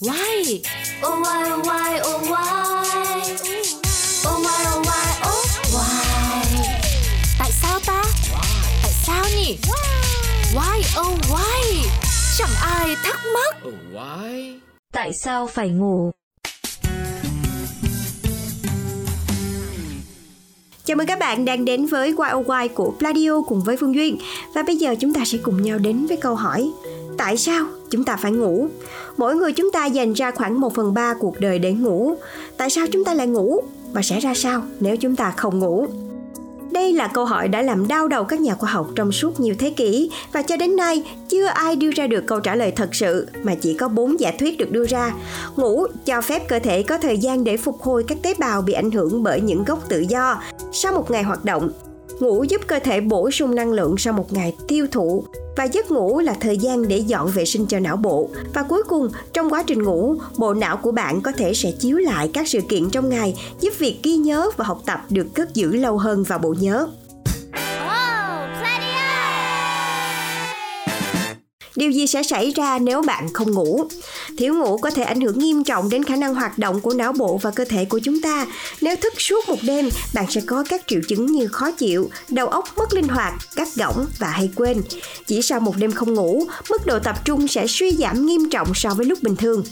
Why? Oh why oh why oh why Oh why oh why oh why Tại sao ta? Tại sao nhỉ? Why oh why? Chẳng ai thắc mắc. Oh, why? Tại sao phải ngủ? Chào mừng các bạn đang đến với YOY của Pladio cùng với Phương Duyên Và bây giờ chúng ta sẽ cùng nhau đến với câu hỏi Tại sao chúng ta phải ngủ? Mỗi người chúng ta dành ra khoảng 1 phần 3 cuộc đời để ngủ Tại sao chúng ta lại ngủ? Và sẽ ra sao nếu chúng ta không ngủ? Đây là câu hỏi đã làm đau đầu các nhà khoa học trong suốt nhiều thế kỷ và cho đến nay, chưa ai đưa ra được câu trả lời thật sự, mà chỉ có bốn giả thuyết được đưa ra. Ngủ cho phép cơ thể có thời gian để phục hồi các tế bào bị ảnh hưởng bởi những gốc tự do sau một ngày hoạt động. Ngủ giúp cơ thể bổ sung năng lượng sau một ngày tiêu thụ và giấc ngủ là thời gian để dọn vệ sinh cho não bộ. Và cuối cùng, trong quá trình ngủ, bộ não của bạn có thể sẽ chiếu lại các sự kiện trong ngày, giúp việc ghi nhớ và học tập được cất giữ lâu hơn vào bộ nhớ. Điều gì sẽ xảy ra nếu bạn không ngủ? Thiếu ngủ có thể ảnh hưởng nghiêm trọng đến khả năng hoạt động của não bộ và cơ thể của chúng ta. Nếu thức suốt một đêm, bạn sẽ có các triệu chứng như khó chịu, đầu óc mất linh hoạt, cắt gỏng và hay quên. Chỉ sau một đêm không ngủ, mức độ tập trung sẽ suy giảm nghiêm trọng so với lúc bình thường.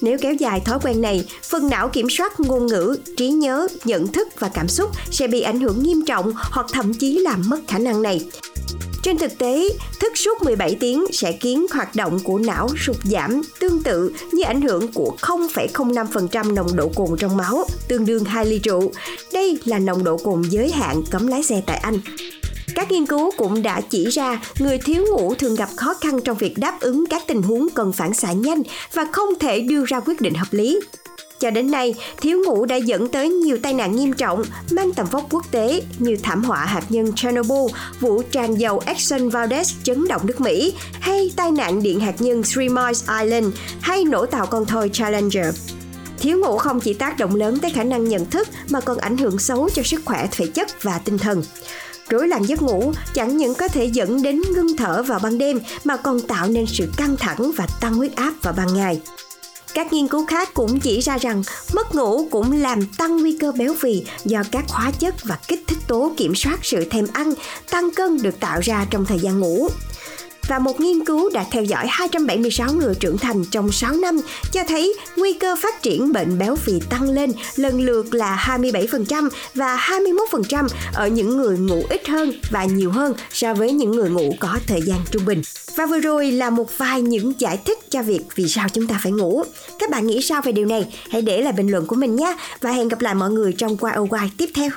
Nếu kéo dài thói quen này, phần não kiểm soát ngôn ngữ, trí nhớ, nhận thức và cảm xúc sẽ bị ảnh hưởng nghiêm trọng hoặc thậm chí làm mất khả năng này. Trên thực tế, thức suốt 17 tiếng sẽ khiến hoạt động của não sụt giảm tương tự như ảnh hưởng của 0,05% nồng độ cồn trong máu, tương đương 2 ly rượu. Đây là nồng độ cồn giới hạn cấm lái xe tại Anh. Các nghiên cứu cũng đã chỉ ra người thiếu ngủ thường gặp khó khăn trong việc đáp ứng các tình huống cần phản xạ nhanh và không thể đưa ra quyết định hợp lý. Cho đến nay, thiếu ngủ đã dẫn tới nhiều tai nạn nghiêm trọng mang tầm vóc quốc tế như thảm họa hạt nhân Chernobyl, vụ tràn dầu Exxon Valdez chấn động nước Mỹ, hay tai nạn điện hạt nhân Three Mile Island, hay nổ tàu con thoi Challenger. Thiếu ngủ không chỉ tác động lớn tới khả năng nhận thức mà còn ảnh hưởng xấu cho sức khỏe thể chất và tinh thần. Rối loạn giấc ngủ chẳng những có thể dẫn đến ngưng thở vào ban đêm mà còn tạo nên sự căng thẳng và tăng huyết áp vào ban ngày. Các nghiên cứu khác cũng chỉ ra rằng mất ngủ cũng làm tăng nguy cơ béo phì do các hóa chất và kích thích tố kiểm soát sự thèm ăn, tăng cân được tạo ra trong thời gian ngủ và một nghiên cứu đã theo dõi 276 người trưởng thành trong 6 năm cho thấy nguy cơ phát triển bệnh béo phì tăng lên lần lượt là 27% và 21% ở những người ngủ ít hơn và nhiều hơn so với những người ngủ có thời gian trung bình. Và vừa rồi là một vài những giải thích cho việc vì sao chúng ta phải ngủ. Các bạn nghĩ sao về điều này? Hãy để lại bình luận của mình nhé và hẹn gặp lại mọi người trong YOY tiếp theo.